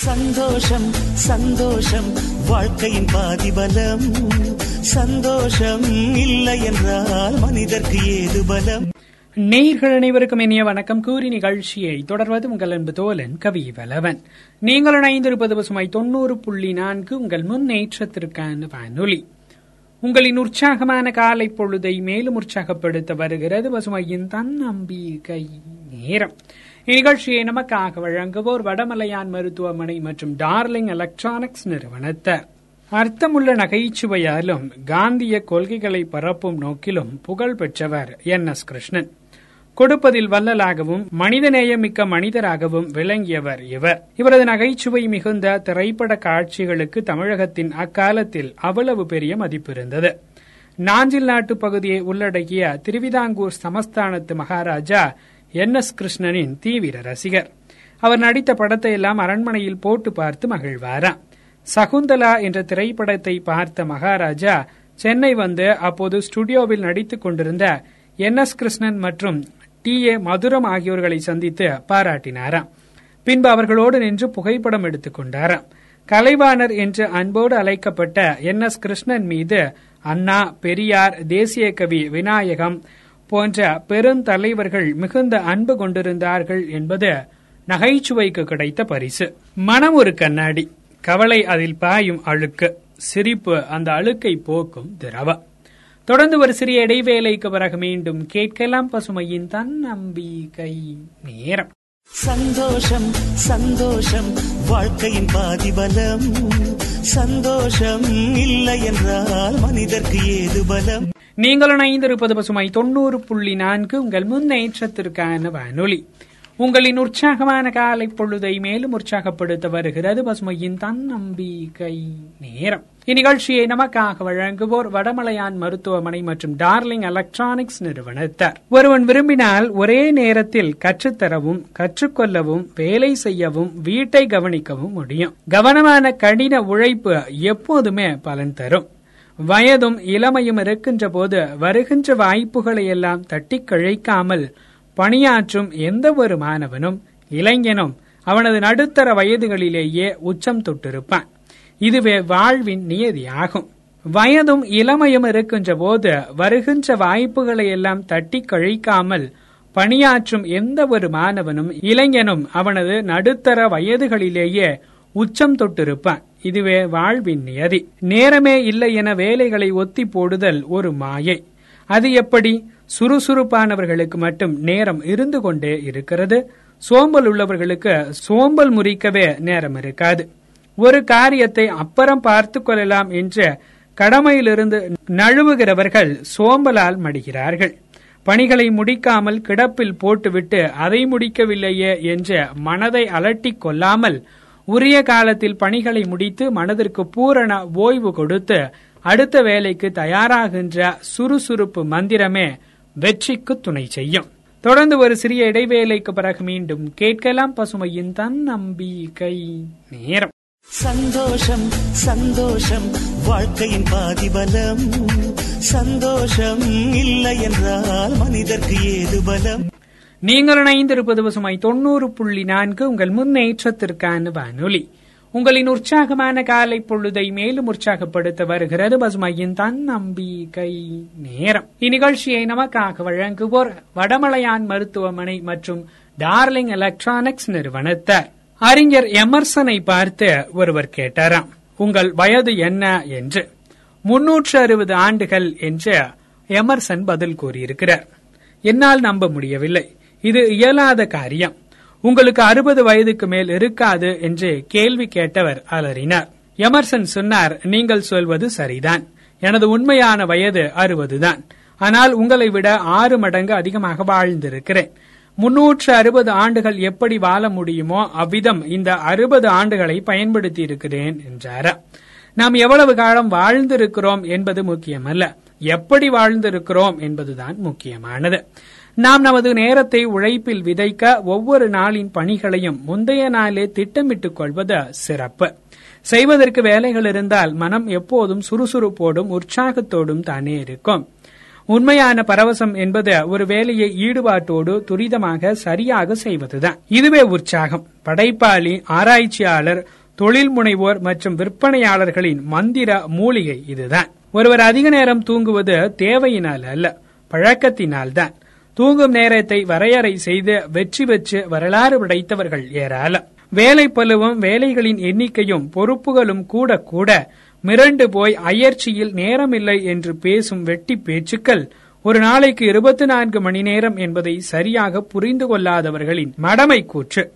சந்தோஷம் சந்தோஷம். வாழ்க்கையின் பாதிபலம். சந்தோஷம் இல்லை என்றால் மனிதர்க்கு ஏது பலம்? நேயர்கள் அனைவருக்கும் இனிய வணக்கம். கூறி நிகழ்ச்சியை தொடர்வது உங்கள் அன்பு தோலன் கவி வலவன் நீங்கள் இணைந்திருப்பது பசுமை தொண்ணூறு புள்ளி நான்கு. உங்கள் முன்னேற்றத்திற்கான வானொலி. உங்களின் உற்சாகமான காலை பொழுதை மேலும் உற்சாகப்படுத்த வருகிறது பசுமையின் தன்னம்பிக்கை நேரம். இந்நிகழ்ச்சியை நமக்காக வழங்குவோர் வடமலையான் மருத்துவமனை மற்றும் டார்லிங் எலக்ட்ரானிக்ஸ் நிறுவனத்தார் அர்த்தமுள்ள நகைச்சுவையாலும் காந்திய கொள்கைகளை பரப்பும் நோக்கிலும் புகழ் பெற்றவர் என் எஸ் கிருஷ்ணன். கொடுப்பதில் வல்லலாகவும் மனிதநேயமிக்க மனிதராகவும் விளங்கியவர் இவர். இவரது நகைச்சுவை மிகுந்த திரைப்பட காட்சிகளுக்கு தமிழகத்தின் அக்காலத்தில் அவ்வளவு பெரிய மதிப்பு இருந்தது நாஞ்சில் நாட்டு பகுதியை உள்ளடக்கிய திருவிதாங்கூர் சமஸ்தானத்து மகாராஜா என் எஸ் கிருஷ்ணனின் தீவிர ரசிகர். அவர் நடித்த படத்தை எல்லாம் அரண்மனையில் போட்டு பார்த்து மகிழ்வாராம் சகுந்தலா என்ற திரைப்படத்தை பார்த்த மகாராஜா சென்னை வந்து அப்போது ஸ்டுடியோவில் நடித்துக் கொண்டிருந்த என் எஸ் கிருஷ்ணன் மற்றும் டி ஏ மதுரம் ஆகியோர்களை சந்தித்து பாராட்டினாராம். பின்பு அவர்களோடு நின்று புகைப்படம் எடுத்துக் கொண்டாராம். கலைவாணர் என்று அன்போடு அழைக்கப்பட்ட என் எஸ் கிருஷ்ணன் மீது அண்ணா பெரியார் தேசிய கவி விநாயகம் போன்ற பெருந்தலைவர்கள் மிகுந்த அன்பு கொண்டிருந்தார்கள் என்பது நகைச்சுவைக்கு கிடைத்த பரிசு. மனம் ஒரு கண்ணாடி. கவலை அதில் பாயும் அழுக்கு. சிரிப்பு அந்த அழுக்கை போக்கும் திரவம் தொடர்ந்து ஒரு சிறிய இடைவேளைக்கு பிறகு மீண்டும் கேட்கலாம் பசுமையின் தன்னம்பிக்கை நேரம். சந்தோஷம் சந்தோஷம் வாழ்க்கையின் பாதிபலம். சந்தோஷம் இல்லை என்றால் மனிதர்க்கு ஏது பலம்? நீங்கள் இணைந்திருப்பது பசுமை தொண்ணூறு புள்ளி நான்கு உங்கள் முன்னேற்றத்திற்கான வானொலி. உங்களின் உற்சாகமான காலை பொழுதை மேலும் உற்சாகப்படுத்த வருகிறது பசுமையின் தன்னம்பிக்கை நேரம். இந்நிகழ்ச்சியை நமக்காக வழங்குவோர் வடமலையான் மருத்துவமனை மற்றும் டார்லிங் எலக்ட்ரானிக்ஸ் நிறுவனத்தார். ஒருவன் விரும்பினால் ஒரே நேரத்தில் கற்றுத்தரவும் கற்றுக்கொள்ளவும் வேலை செய்யவும் வீட்டை கவனிக்கவும் முடியும். கவனமான கடின உழைப்பு எப்போதுமே பலன் தரும். வயதும் இளமையும் இருக்கின்ற போது வருகின்ற வாய்ப்புகளை எல்லாம் தட்டி கழிக்காமல் பணியாற்றும் எந்த ஒரு மாணவனும் இளைஞனும் அவனது நடுத்தர வயதுகளிலேயே உச்சம் தொட்டிருப்பான். இதுவே வாழ்வின் நியதியாகும். வயதும் இளமையும் இருக்கின்ற போது வருகின்ற வாய்ப்புகளை எல்லாம் தட்டி கழிக்காமல் பணியாற்றும் எந்த ஒரு மாணவனும் இளைஞனும் அவனது நடுத்தர வயதுகளிலேயே உச்சம் தொட்டிருப்பான். இதுவே வாழ்வின் நியதி. நேரமே இல்லை என வேலைகளை ஒத்தி போடுதல் ஒரு மாயை. அது எப்படி? சுறுசுறுப்பானவர்களுக்கு மட்டும் நேரம் இருந்து கொண்டே இருக்கிறது. சோம்பல் உள்ளவர்களுக்கு சோம்பல் முறிக்கவே நேரம் இருக்காது. ஒரு காரியத்தை அப்புறம் பார்த்து கொள்ளலாம் என்ற கடமையிலிருந்து நழுவுகிறவர்கள் சோம்பலால் மடிகிறார்கள். பணிகளை முடிக்காமல் கிடப்பில் போட்டுவிட்டு அதை முடிக்கவில்லையே என்ற மனதை அலட்டிக் கொள்ளாமல் உரிய காலத்தில் பணிகளை முடித்து மனதிற்கு பூரண ஓய்வு கொடுத்து அடுத்த வேலைக்கு தயாராகின்ற சுறுசுறுப்பு மந்திரமே வெற்றிக்கு துணை செய்யும். தொடர்ந்து ஒரு சிறிய இடைவேளைக்கு பிறகு மீண்டும் கேட்கலாம் பசுமையின் தன் நம்பிக்கை நேரம். சந்தோஷம் சந்தோஷம் வாழ்க்கையின் பாதிபலம். சந்தோஷம் இல்லை என்றால் மனிதர்க்கு ஏது பலம்? நீங்கள் இணைந்திருப்பது பசுமை தொண்ணூறு புள்ளி நான்கு உங்கள் முன்னேற்றத்திற்கான வானொலி. உங்களின் உற்சாகமான காலை பொழுதை மேலும் உற்சாகப்படுத்த வருகிறது பசுமையின் தன்னம்பிக்கை நேரம். இந்நிகழ்ச்சியை நமக்காக வழங்குவோர் வடமலையான் மருத்துவமனை மற்றும் டார்லிங் எலக்ட்ரானிக்ஸ் நிறுவனத்தார். அறிஞர் எமர்சனை பார்த்து ஒருவர் கேட்டாராம் உங்கள் வயது என்ன? என்று. முன்னூற்று அறுபது ஆண்டுகள் என்று எமர்சன் பதில் கூறியிருக்கிறார். என்னால் நம்ப முடியவில்லை. இது இயலாத காரியம். உங்களுக்கு அறுபது வயதுக்கு மேல் இருக்காது என்று கேள்வி கேட்டவர் அலறினார். எமர்சன் சொன்னார் நீங்கள் சொல்வது சரிதான். எனது உண்மையான வயது அறுபதுதான். ஆனால் உங்களை விட ஆறு மடங்கு அதிகமாக வாழ்ந்திருக்கிறேன். முன்னூற்று அறுபது ஆண்டுகள் எப்படி வாழ முடியுமோ அவ்விதம் இந்த அறுபது ஆண்டுகளை பயன்படுத்தி இருக்கிறேன் என்றார. நாம் எவ்வளவு காலம் வாழ்ந்திருக்கிறோம் என்பது முக்கியமல்ல. எப்படி வாழ்ந்திருக்கிறோம் என்பதுதான் முக்கியமானது. நாம் நமது நேரத்தை உழைப்பில் விதைக்க ஒவ்வொரு நாளின் பணிகளையும் முந்தைய நாளே திட்டமிட்டுக் கொள்வது சிறப்பு. செய்வதற்கு வேலைகள் இருந்தால் மனம் எப்போதும் சுறுசுறுப்போடும் உற்சாகத்தோடும் தானே இருக்கும். உண்மையான பரவசம் என்பது ஒரு வேலையை ஈடுபாட்டோடு துரிதமாக சரியாக செய்வதுதான். இதுவே உற்சாகம். படைப்பாளி ஆராய்ச்சியாளர் தொழில் முனைவோர் மற்றும் விற்பனையாளர்களின் மந்திர மூலிகை இதுதான். ஒருவர் அதிக நேரம் தூங்குவது தேவையினால் அல்ல பழக்கத்தினால் தான் தூங்கும் நேரத்தை வரையறை செய்து வெற்றி பெற்று வரலாறு படைத்தவர்கள் ஏராளம். வேலை பலுவும் வேலைகளின் எண்ணிக்கையும் பொறுப்புகளும் கூட கூட மிரண்டு போய் அயற்சியில் நேரமில்லை என்று பேசும் வெட்டி பேச்சுக்கள் ஒரு நாளைக்கு இருபத்தி நான்கு மணி நேரம் என்பதை சரியாக புரிந்து கொள்ளாதவர்களின் மடமை கூற்று.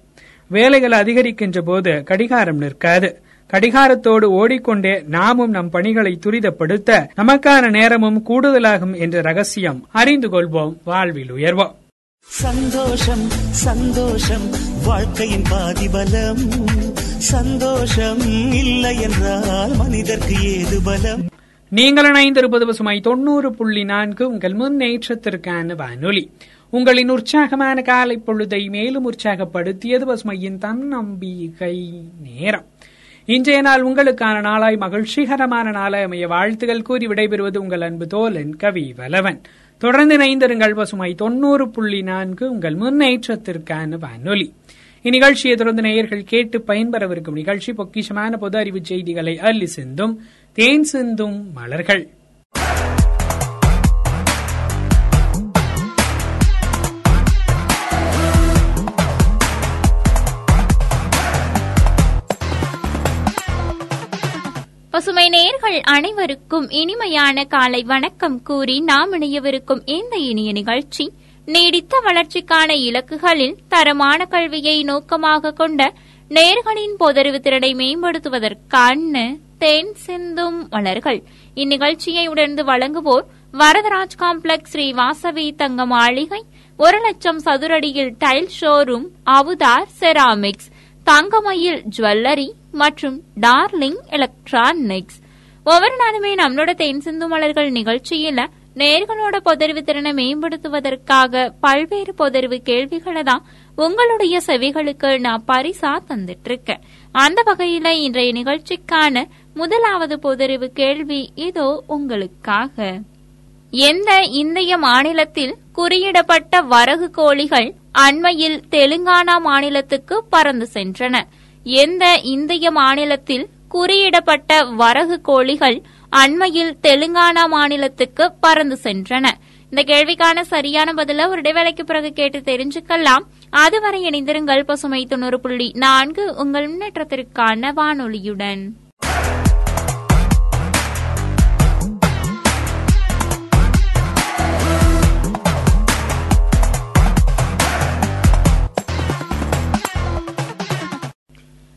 வேலைகள் அதிகரிக்கின்ற போது கடிகாரம் நிற்காது. கடிகாரத்தோடு ஓடிக்கொண்டே நாமும் நம் பணிகளை துரிதப்படுத்த நமக்கான நேரமும் கூடுதலாகும் என்ற ரகசியம் அறிந்து கொள்வோம். வாழ்வில் உயர்வோம். சந்தோஷம் சந்தோஷம் வாழ்க்கையின் பாதிபலம். சந்தோஷம் இல்லை என்றால் மனிதர்க்கு ஏது பலம்? நீங்கள் இணைந்திருப்பது பசுமை தொண்ணூறு புள்ளி நான்கு. உங்கள் முன்னேற்றத்திற்கான வானொலி. உங்களின் உற்சாகமான காலை பொழுதை மேலும் உற்சாகப்படுத்தியது பசுமையின் தன்னம்பிக்கை நேரம். இன்றைய நாள் உங்களுக்கான நாளாய் மகிழ்ச்சிகரமான நாளாய் அமைய வாழ்த்துகள் கூறி விடைபெறுவது உங்கள் அன்பு தோலன் கவி வலவன் தொடர்ந்து இணைந்திருங்கள் பசுமை தொண்ணூறு புள்ளி நான்கு. உங்கள் முன்னேற்றத்திற்கான வானொலி. இந்நிகழ்ச்சியை தொடர்ந்து நேயர்கள் கேட்டு பயன்பெறவிருக்கும் நிகழ்ச்சி பொக்கிஷமான பொது அறிவு செய்திகளை அள்ளி சிந்தும் தேன் சிந்தும் மலர்கள். பசுமை நேர்கள் அனைவருக்கும் இனிமையான காலை வணக்கம் கூறி நாம் இணையவிருக்கும் இந்த இனிய நிகழ்ச்சி நீடித்த வளர்ச்சிக்கான இலக்குகளில் தரமான கல்வியை நோக்கமாக கொண்ட நேர்களின் பொதறிவு திறனை மேம்படுத்துவதற்கான தேன் சிந்தும் மலர்கள் இந்நிகழ்ச்சியை உணர்ந்து வழங்குவோர் வரதராஜ் காம்ப்ளெக்ஸ் ஸ்ரீ வாசவி தங்க மாளிகை ஒரு லட்சம் சதுரடியில் tile showroom Avathar ceramics Thangamayil jewellery மற்றும் டார்லிங் எலக்ட்ரானிக்ஸ். ஒவ்வொரு நாளுமே நம்மளோட தென் சிந்து மலர்கள் நிகழ்ச்சியில நேர்களோட பொதறிவு திறனை மேம்படுத்துவதற்காக பல்வேறு பொதறிவு கேள்விகளை தான் உங்களுடைய செவிகளுக்கு நான் பரிசா தந்துட்டு இருக்கேன் அந்த வகையில இன்றைய நிகழ்ச்சிக்கான முதலாவது பொதறிவு கேள்வி இதோ உங்களுக்காக. எந்த இந்திய மாநிலத்தில் குறியிடப்பட்ட வரகு கோழிகள் அண்மையில் தெலுங்கானா மாநிலத்துக்கு பறந்து சென்றன? எந்த இந்திய மாநிலத்தில் குறியிடப்பட்ட வரகு கோழிகள் அண்மையில் தெலுங்கானா மாநிலத்துக்கு பறந்து சென்றன. இந்த கேள்விக்கான சரியான பதில ஒரு இடைவேளைக்கு பிறகு கேட்டு தெரிஞ்சுக்கலாம். அதுவரை இணைந்திருங்கள் பசுமை தொண்ணூறு புள்ளி நான்கு உங்கள் முன்னேற்றத்திற்கான வானொலியுடன்.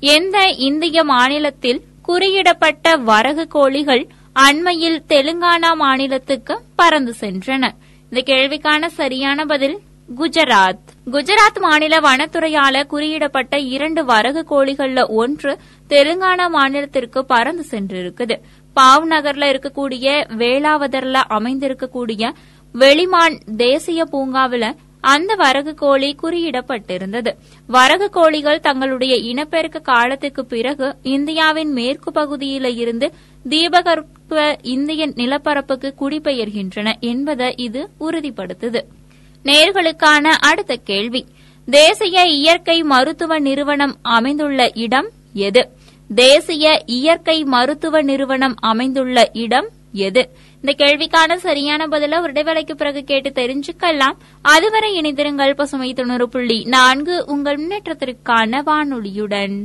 எந்த இந்திய மாநிலத்தில் குறியிடப்பட்ட வரகு கோழிகள் அண்மையில் தெலுங்கானா மாநிலத்துக்கு பறந்து சென்றன? இந்த கேள்விக்கான சரியான பதில் குஜராத். குஜராத் மாநில வனத்துறையால குறியிடப்பட்ட இரண்டு வரகு கோழிகள்ல ஒன்று தெலுங்கானா மாநிலத்திற்கு பறந்து சென்றிருக்குது. பாவ் நகர்ல இருக்கக்கூடிய வேளாவதர்ல அமைந்திருக்கக்கூடிய வெளிமான் தேசிய பூங்காவில அந்த வரகு கோழி குறியிடப்பட்டிருந்தது. வரகு கோழிகள் தங்களுடைய இனப்பெருக்க காலத்துக்கு பிறகு இந்தியாவின் மேற்கு பகுதியில இருந்து தீபகற்ப இந்திய நிலப்பரப்புக்கு குடிபெயர்கின்றன என்பதை இது உறுதிப்படுத்துது. நேர்களுக்கான அடுத்த கேள்வி. தேசிய இயற்கை மருத்துவ நிறுவனம் அமைந்துள்ள இடம் எது? தேசிய இயற்கை மருத்துவ நிறுவனம் அமைந்துள்ள இடம் எது? இந்த கேள்விக்கான சரியான பதில ஒரு இடைவேளைக்கு பிறகு கேட்டு தெரிஞ்சுக்கலாம். அதுவரை இணைந்திருங்கள் பசுமை தொண்ணூறு புள்ளி நான்கு உங்கள் முன்னேற்றத்திற்கான வானொலியுடன்.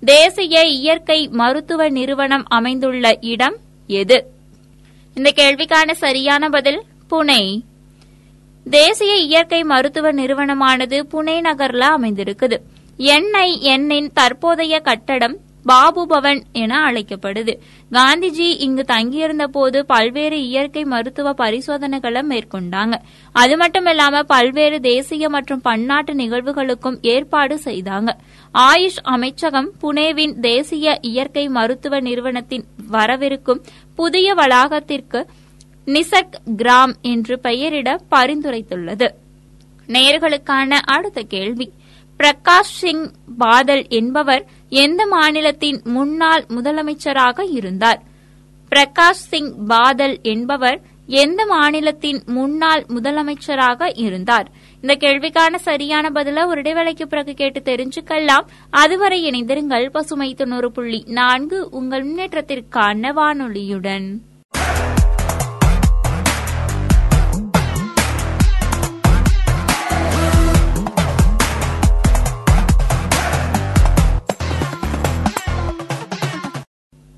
தேசிய இயற்கை மருத்துவ நிறுவனம் அமைந்துள்ள இடம் எது? இந்த கேள்விக்கான சரியான பதில் புனே. தேசிய இயற்கை மருத்துவ நிறுவனமானது புனே நகர்ல அமைந்திருக்குது. என்ஐஎன்னின் தற்போதைய கட்டடம் பாபு பவன் என அழைக்கப்படுது. காந்திஜி இங்கு தங்கியிருந்த போது பல்வேறு இயற்கை மருத்துவ பரிசோதனைகளை மேற்கொண்டாங்க. அது மட்டுமில்லாம பல்வேறு தேசிய மற்றும் பன்னாட்டு நிகழ்வுகளுக்கும் ஏற்பாடு செய்தாங்க. ஆயுஷ் அமைச்சகம் புனேவின் தேசிய இயற்கை மருத்துவ நிறுவனத்தின் வரவிருக்கும் புதிய வளாகத்திற்கு நிசக் கிராம் என்று பெயரிட பரிந்துரைத்துள்ளது. நேர்களுக்கான அடுத்த கேள்வி. பிரகாஷ் சிங் பாதல் என்பவர் எந்த மாநிலத்தின் முன்னாள் முதலமைச்சராக இருந்தார்? பிரகாஷ் சிங் பாதல் என்பவர் எந்த மாநிலத்தின் முன்னாள் முதலமைச்சராக இருந்தார்? இந்த கேள்விக்கான சரியான பதில ஒரு இடைவேளைக்கு பிறகு கேட்டு தெரிஞ்சுக்கலாம். அதுவரை இணைந்திருங்கள் பசுமை தொண்ணூறு புள்ளி நான்கு உங்கள் முன்னேற்றத்திற்கான வானொலியுடன்.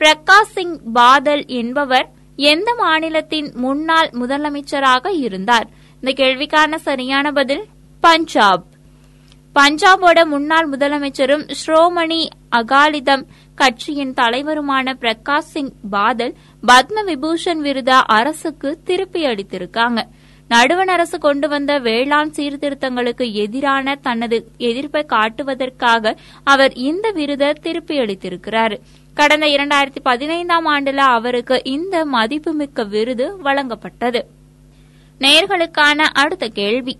பிரகாஷ் சிங் பாதல் என்பவர் எந்த மாநிலத்தின் முன்னாள் முதலமைச்சராக இருந்தார்? இந்த கேள்விக்கான சரியான பதில் பஞ்சாப். பஞ்சாபோட முன்னாள் முதலமைச்சரும் ஸ்ரோமணி அகாலிதம் கட்சியின் தலைவருமான பிரகாஷ் சிங் பாதல் பத்ம விபூஷன் விருத அரசுக்கு திருப்பி அளித்திருக்காங்க. நடுவண் அரசு கொண்டு வந்த வேளாண் சீர்திருத்தங்களுக்கு எதிரான தனது எதிர்ப்பை காட்டுவதற்காக அவர் இந்த விருதை திருப்பி அளித்திருக்கிறாா் கடந்த இரண்டாயிரத்தி பதினைந்தாம் ஆண்டுல அவருக்கு இந்த மதிப்புமிக்க விருது வழங்கப்பட்டது. நேர்களுக்கான அடுத்த கேள்வி.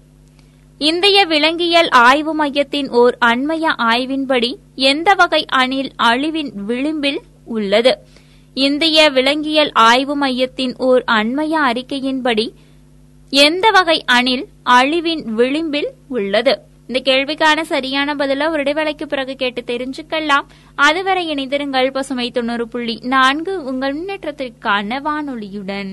இந்திய விலங்கியல் ஆய்வு மையத்தின் ஓர் அண்மைய ஆய்வின்படி எந்த வகை அணில் அழிவின் விளிம்பில் உள்ளது? இந்திய விலங்கியல் ஆய்வு மையத்தின் ஓர் அண்மைய அறிக்கையின்படி எந்த வகை அணில் அழிவின் விளிம்பில் உள்ளது? இந்த கேள்விக்கான சரியான பதில ஒரு இடைவேளைக்கு பிறகு கேட்டு தெரிஞ்சுக்கலாம். அதுவரை இணைந்திருங்கள் பசுமை தொண்ணூறு புள்ளி நான்கு உங்கள் முன்னேற்றத்திற்கான வானொலியுடன்.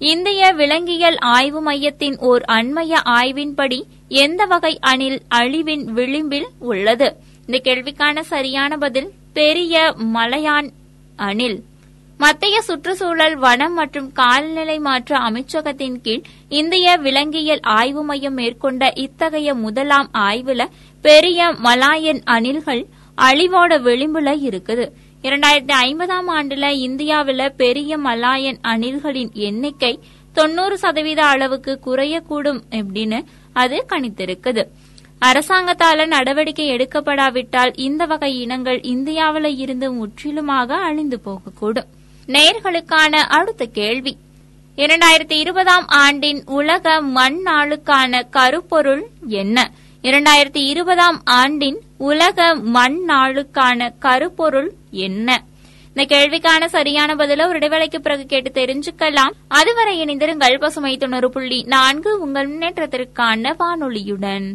இந்திய விலங்கியல் ஆய்வு மையத்தின் ஓர் அண்மைய ஆய்வின்படி எந்த வகை அணில் அழிவின் விளிம்பில் உள்ளது? இந்த கேள்விக்கான சரியான பதில் பெரிய மலையான் அணில். மத்திய சுற்றுச்சூழல் வனம் மற்றும் காலநிலை மாற்ற அமைச்சகத்தின் கீழ் இந்திய விலங்கியல் ஆய்வு மையம் மேற்கொண்ட இத்தகைய முதலாம் ஆய்வுல பெரிய மலாயன் அணில்கள் அழிவோட விளிம்புல இருக்குது. இரண்டாயிரத்தி ஐம்பதாம் ஆண்டுல இந்தியாவில் பெரிய மலாயன் அணில்களின் எண்ணிக்கை தொண்ணூறு சதவீத அளவுக்கு குறையக்கூடும் அப்படின்னு அது கணித்திருக்குது. அரசாங்கத்தால நடவடிக்கை எடுக்கப்படாவிட்டால் இந்த வகை இனங்கள் இந்தியாவில இருந்து முற்றிலுமாக அழிந்து போகக்கூடும். நேர்களுக்கான அடுத்த கேள்வி. இரண்டாயிரத்தி இருபதாம் ஆண்டின் உலக மண் நாளுக்கான கருப்பொருள் என்ன? இரண்டாயிரத்தி இருபதாம் ஆண்டின் உலக மண் நாளுக்கான கருப்பொருள் என்ன? இந்த கேள்விக்கான சரியான பதில ஒரு இடைவேளைக்கு பிறகு கேட்டு தெரிஞ்சுக்கலாம். அதுவரை இணைந்திருங்கள் பசுமை தொண்ணூறு புள்ளி நான்கு உங்கள் முன்னேற்றத்திற்கான வானொலியுடன்.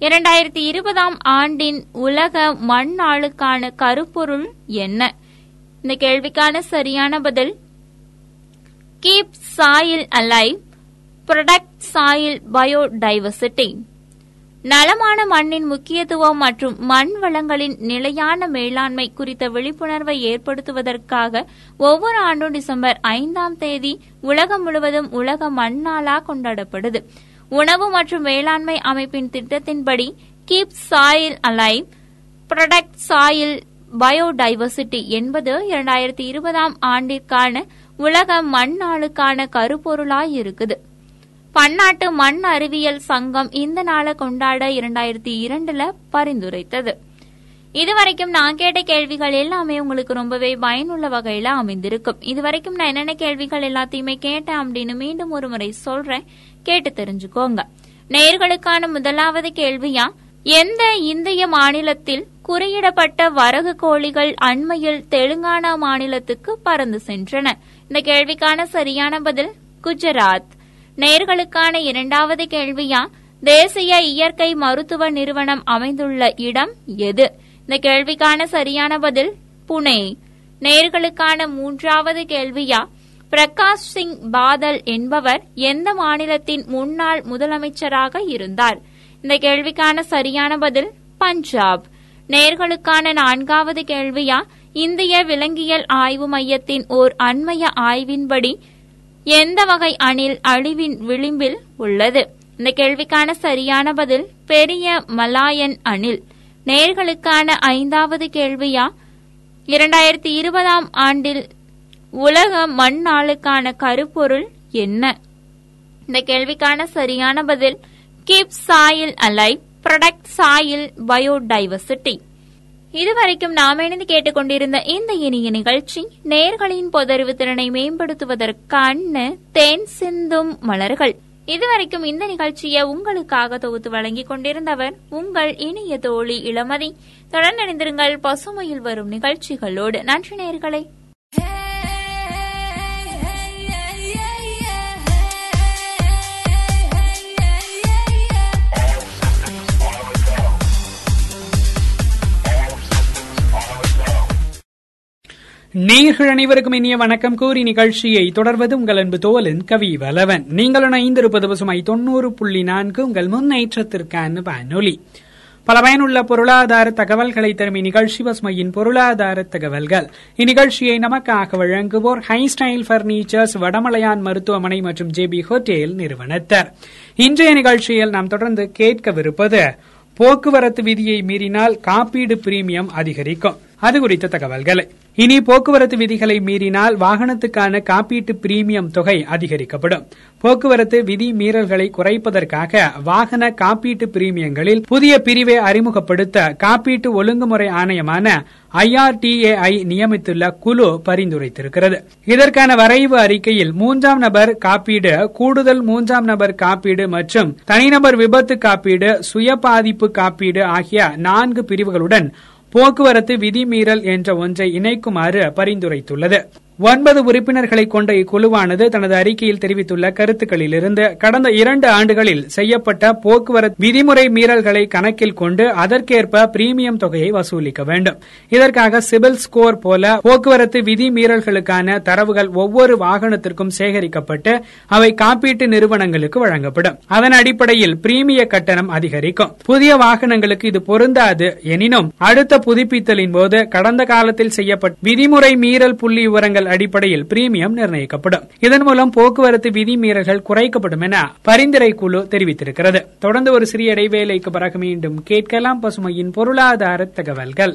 இரண்டாயிரத்தி இருபதாம் ஆண்டின் உலக மண் நாளுக்கான கருப்பொருள் என்ன? இந்த கேள்விக்கான சரியான பதில் keep soil alive protect soil biodiversity. நலமான மண்ணின் முக்கியத்துவம் மற்றும் மண் வளங்களின் நிலையான மேலாண்மை குறித்த விழிப்புணர்வை ஏற்படுத்துவதற்காக ஒவ்வொரு ஆண்டும் டிசம்பர் ஐந்தாம் தேதி உலகம் முழுவதும் உலக மண் நாளா கொண்டாடப்படுது. உணவு மற்றும் வேளாண்மை அமைப்பின் திட்டத்தின்படி keep soil alive protect soil biodiversity என்பது இரண்டாயிரத்தி இருபதாம் ஆண்டிற்கான உலக மண் நாளுக்கான கருப்பொருளாய் இருக்குது. பன்னாட்டு மண் அறிவியல் சங்கம் இந்த நாளை கொண்டாட இரண்டாயிரத்தி இரண்டுல பரிந்துரைத்தது. இதுவரைக்கும் நான் கேட்ட கேள்விகள் எல்லாமே உங்களுக்கு ரொம்பவே பயனுள்ள வகையில அமைந்திருக்கும். இதுவரைக்கும் நான் என்னென்ன கேள்விகள் எல்லாத்தையுமே கேட்டேன் அப்படின்னு மீண்டும் ஒரு முறை சொல்றேன். கேட்டு தெரிஞ்சுக்கோங்க. நேர்களுக்கான முதலாவது கேள்வியா எந்த இந்திய மாநிலத்தில் குறியிடப்பட்ட வரகு கோழிகள் அண்மையில் தெலுங்கானா மாநிலத்துக்கு பறந்து சென்றன? இந்த கேள்விக்கான சரியான பதில் குஜராத். நேர்களுக்கான இரண்டாவது கேள்வியா தேசிய இயற்கை மருத்துவ நிறுவனம் அமைந்துள்ள இடம் எது? இந்த கேள்விக்கான சரியான பதில் புனே. நேர்களுக்கான மூன்றாவது கேள்வியா பிரகாஷ் சிங் பாதல் என்பவர் எந்த மாநிலத்தின் முன்னாள் முதலமைச்சராக இருந்தார்? இந்த கேள்விக்கான சரியான பதில் பஞ்சாப். நேர்களுக்கான நான்காவது கேள்வியா? இந்திய விலங்கியல் ஆய்வு மையத்தின் ஓர் அண்மைய ஆய்வின்படி எந்த வகை அணில் அழிவின் விளிம்பில் உள்ளது? இந்த கேள்விக்கான சரியான பதில் பெரிய மலாயன் அணில். நேர்களுக்கான ஐந்தாவது கேள்வியா? இரண்டாயிரத்தி இருபதாம் ஆண்டில் உலக மண்ணாளுக்கான கருப்பொருள் என்ன? இந்த கேள்விக்கான சரியான பதில் keep soil alive protect soil biodiversity. இதுவரைக்கும் நாம் இணைந்து கேட்டுக்கொண்டிருந்த இந்த இனிய நிகழ்ச்சி நேர்களின் பொதறிவு திறனை மேம்படுத்துவதற்கான தேன் சிந்தும் மலர்கள். இதுவரைக்கும் இந்த நிகழ்ச்சியை உங்களுக்காக தொகுத்து வழங்கிக் கொண்டிருந்தவர் உங்கள் இனிய தோழி இளமதி. தொடர்ந்து பசுமையில் வரும் நிகழ்ச்சிகளோடு. நன்றி நேர்களை. நேர்கள் அனைவருக்கும் இனிய வணக்கம். கூறி நிகழ்ச்சியை தொடர்வது உங்கள் அன்பு தோலன் கவி வலவன். நீங்கள் இணைந்திருப்பது பசுமை தொண்ணூறு புள்ளி நான்கு உங்கள் முன்னேற்றத்திற்கான வானொலி. பல பயனுள்ள பொருளாதார தகவல்களை தரும் இந்நிகழ்ச்சி பசுமையின் பொருளாதார தகவல்கள். இந்நிகழ்ச்சியை நமக்காக வழங்குவோர் ஹை ஸ்டைல் பர்னிச்சர்ஸ் வடமலையான் மருத்துவமனை மற்றும் ஜேபி ஹோட்டேல் நிறுவனத்தர். இன்றைய நிகழ்ச்சியில் நாம் தொடர்ந்து கேட்கவிருப்பது போக்குவரத்து விதியை மீறினால் காப்பீடு பிரீமியம் அதிகரிக்கும். அது குறித்த தகவல்களை. இனி போக்குவரத்து விதிகளை மீறினால் வாகனத்துக்கான காப்பீட்டு பிரீமியம் தொகை அதிகரிக்கப்படும். போக்குவரத்து விதி மீறல்களை குறைப்பதற்காக வாகன காப்பீட்டு பிரீமியங்களில் புதிய பிரிவை அறிமுகப்படுத்த காப்பீட்டு ஒழுங்குமுறை ஆணையமான ஐஆர்டிஏஐ நியமித்துள்ள குழு பரிந்துரைத்திருக்கிறது. இதற்கான வரைவு அறிக்கையில் மூன்றாம் நபர் காப்பீடு கூடுதல் மூன்றாம் நபர் காப்பீடு மற்றும் தனிநபர் விபத்து காப்பீடு சுய பாதிப்பு காப்பீடு ஆகிய நான்கு பிரிவுகளுடன் போக்குவரத்து விதிமீறல் என்ற ஒன்றை இணைக்குமாறு பரிந்துரைத்துள்ளது. ஒன்பது உறுப்பினர்களை கொண்ட இக்குழுவானது தனது அறிக்கையில் தெரிவித்துள்ள கருத்துக்களிலிருந்து கடந்த இரண்டு ஆண்டுகளில் செய்யப்பட்ட போக்குவரத்து விதிமுறை மீறல்களை கணக்கில் கொண்டு அதற்கேற்ப பிரீமியம் தொகையை வசூலிக்க வேண்டும். இதற்காக சிபில் ஸ்கோர் போல போக்குவரத்து விதி மீறல்களுக்கான தரவுகள் ஒவ்வொரு வாகனத்திற்கும் சேகரிக்கப்பட்டு அவை காப்பீட்டு நிறுவனங்களுக்கு வழங்கப்படும். அதன் அடிப்படையில் பிரீமிய கட்டணம் அதிகரிக்கும். புதிய வாகனங்களுக்கு இது பொருந்தாது எனினும் அடுத்த புதுப்பித்தலின் போது கடந்த காலத்தில் செய்யப்பட்ட விதிமுறை மீறல் புள்ளி விவரங்கள் அடிப்படையில் பிரீமியம் நிர்ணயிக்கப்படும். இதன் மூலம் போக்குவரத்து விதிமீறல்கள் குறைக்கப்படும் என பரிந்துரை குழு தெரிவித்திருக்கிறது. தொடர்ந்து ஒரு சிறிய இடைவேளைக்கு பிறகு மீண்டும் கேட்கலாம் பசுமையின் பொருளாதார தகவல்கள்.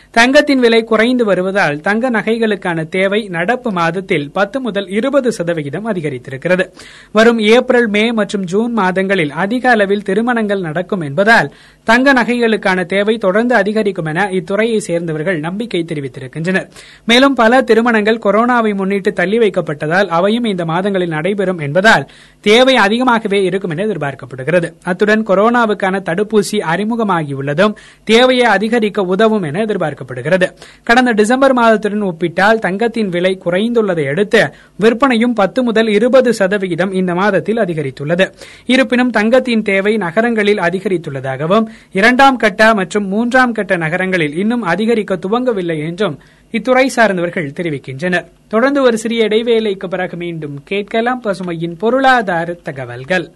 தங்கத்தின் விலை குறைந்து வருவதால் தங்க நகைகளுக்கான தேவை நடப்பு மாதத்தில் பத்து முதல் இருபது சதவிகிதம் அதிகரித்திருக்கிறது. வரும் ஏப்ரல் மே மற்றும் ஜூன் மாதங்களில் அதிக அளவில் திருமணங்கள் நடக்கும் என்பதால் தங்க நகைகளுக்கான தேவை தொடர்ந்து அதிகரிக்கும் என இத்துறையை சேர்ந்தவர்கள் நம்பிக்கை தெரிவித்திருக்கின்றனர். மேலும் பல திருமணங்கள் கொரோனாவை முன்னிட்டு தள்ளி வைக்கப்பட்டதால் அவையும் இந்த மாதங்களில் நடைபெறும் என்பதால் தேவை அதிகமாகவே இருக்கும் என எதிர்பார்க்கப்படுகிறது. அத்துடன் கொரோனாவுக்கான தடுப்பூசி அறிமுகமாகியுள்ளதும் தேவையை அதிகரிக்க உதவும் என எதிர்பார்க்கப்படுகிறது. கடந்த டிசம்பர் மாதத்துடன் ஒப்பிட்டால் தங்கத்தின் விலை குறைந்துள்ளதை அடுத்து விற்பனையும் பத்து முதல் இருபது சதவிகிதம் இந்த மாதத்தில் அதிகரித்துள்ளது. இருப்பினும் தங்கத்தின் தேவை நகரங்களில் அதிகரித்துள்ளதாகவும் இரண்டாம் கட்ட மற்றும் மூன்றாம் கட்ட நகரங்களில் இன்னும் அதிகரிக்க துவங்கவில்லை என்றும் இத்துறை சார்ந்தவர்கள் தெரிவிக்கின்றனர். தொடர்ந்து ஒரு சிறிய இடைவேளைக்கு பிறகு மீண்டும் கேட்கலாம் பசுமையின் பொருளாதார தகவல்கள்.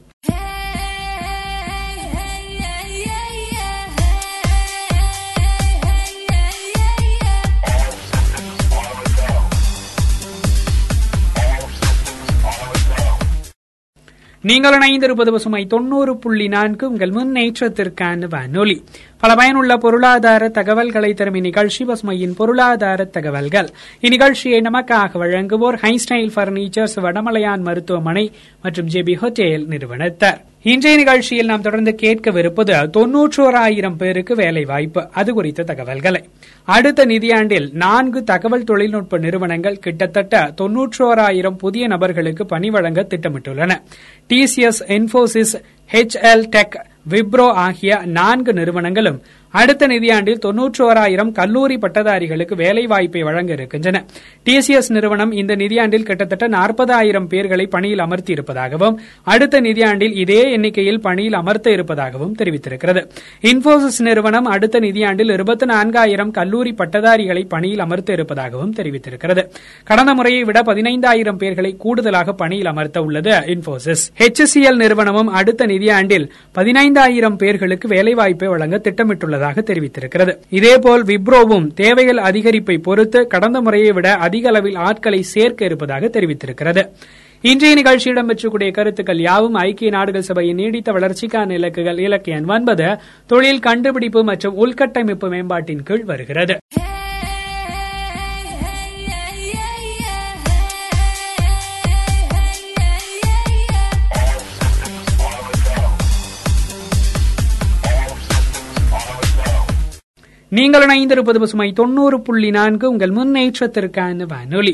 நீங்கள் இணைந்திருப்பது பசுமை தொண்ணூறு புள்ளி நான்கு. உங்கள் முன்னேற்றத்திற்கான வானொலி. பல பயனுள்ள பொருளாதார தகவல்களை தரும் இந்நிகழ்ச்சி பசுமையின் பொருளாதார தகவல்கள். இந்நிகழ்ச்சியை நமக்காக வழங்குவோர் ஹைஸ்டைல் பர்னிச்சர்ஸ் வடமலையான் மருத்துவமனை மற்றும் ஜெபி ஹோட்டேல் நிறுவனத்தார். இன்றைய நிகழ்ச்சியில் நாம் தொடர்ந்து கேட்கவிருப்பது தொன்னூற்றோராயிரம் பேருக்கு வேலை வாய்ப்பு அது குறித்த தகவல்களை. அடுத்த நிதியாண்டில் நான்கு தகவல் தொழில்நுட்ப நிறுவனங்கள் கிட்டத்தட்ட தொன்னூற்றோராயிரம் புதிய நபர்களுக்கு பணி வழங்க திட்டமிட்டுள்ளன. TCS Infosys HCL tech Wipro ஆகிய நான்கு நிறுவனங்களும் அடுத்த நிதியாண்டில் தொன்னூற்றோராயிரம் கல்லூரி பட்டதாரிகளுக்கு வேலை வாய்ப்பை வழங்க இருக்கின்றன. டிசிஎஸ் நிறுவனம் இந்த நிதியாண்டில் கிட்டத்தட்ட நாற்பதாயிரம் பேர்களை பணியில் அமர்த்தி இருப்பதாகவும் அடுத்த நிதியாண்டில் இதே எண்ணிக்கையில் பணியில் அமர்த்த இருப்பதாகவும் தெரிவித்திருக்கிறது. இன்போசிஸ் நிறுவனம் அடுத்த நிதியாண்டில் இருபத்தி நான்காயிரம் கல்லூரி பட்டதாரிகளை பணியில் அமர்த்த இருப்பதாகவும் தெரிவித்திருக்கிறது. கடந்த முறையை விட பதினைந்தாயிரம் பேர்களை கூடுதலாக பணியில் அமர்த்த உள்ளது இன்போசிஸ் ஹெச்சிஎல் நிறுவனமும் அடுத்த நிதியாண்டில் பதினைந்தாயிரம் பேர்களுக்கு வேலைவாய்ப்பை வழங்க திட்டமிட்டுள்ளது திட்டமிட்டுள்ளதாக தெரிவித்திருக்கிறது. இதேபோல் விப்ரோவும் தேவைகள் அதிகரிப்பை பொறுத்து கடந்த முறையை விட அதிக அளவில் ஆட்களை சேர்க்க இருப்பதாக தெரிவித்திருக்கிறது. இன்றைய நிகழ்ச்சி இடம்பெற்றக்கூடிய கருத்துக்கள் யாவும் ஐக்கிய நாடுகள் சபையின் நீடித்த வளர்ச்சிக்கான இலக்குகள் இலக்கியன் ஒன்பது தொழில் கண்டுபிடிப்பு மற்றும் உள்கட்டமைப்பு மேம்பாட்டின் கீழ் வருகிறது. நீங்கள் இணைந்திருப்பது பசுமை தொண்ணூறு புள்ளி நான்கு உங்கள் முன்னேற்றத்திற்கான வானொலி.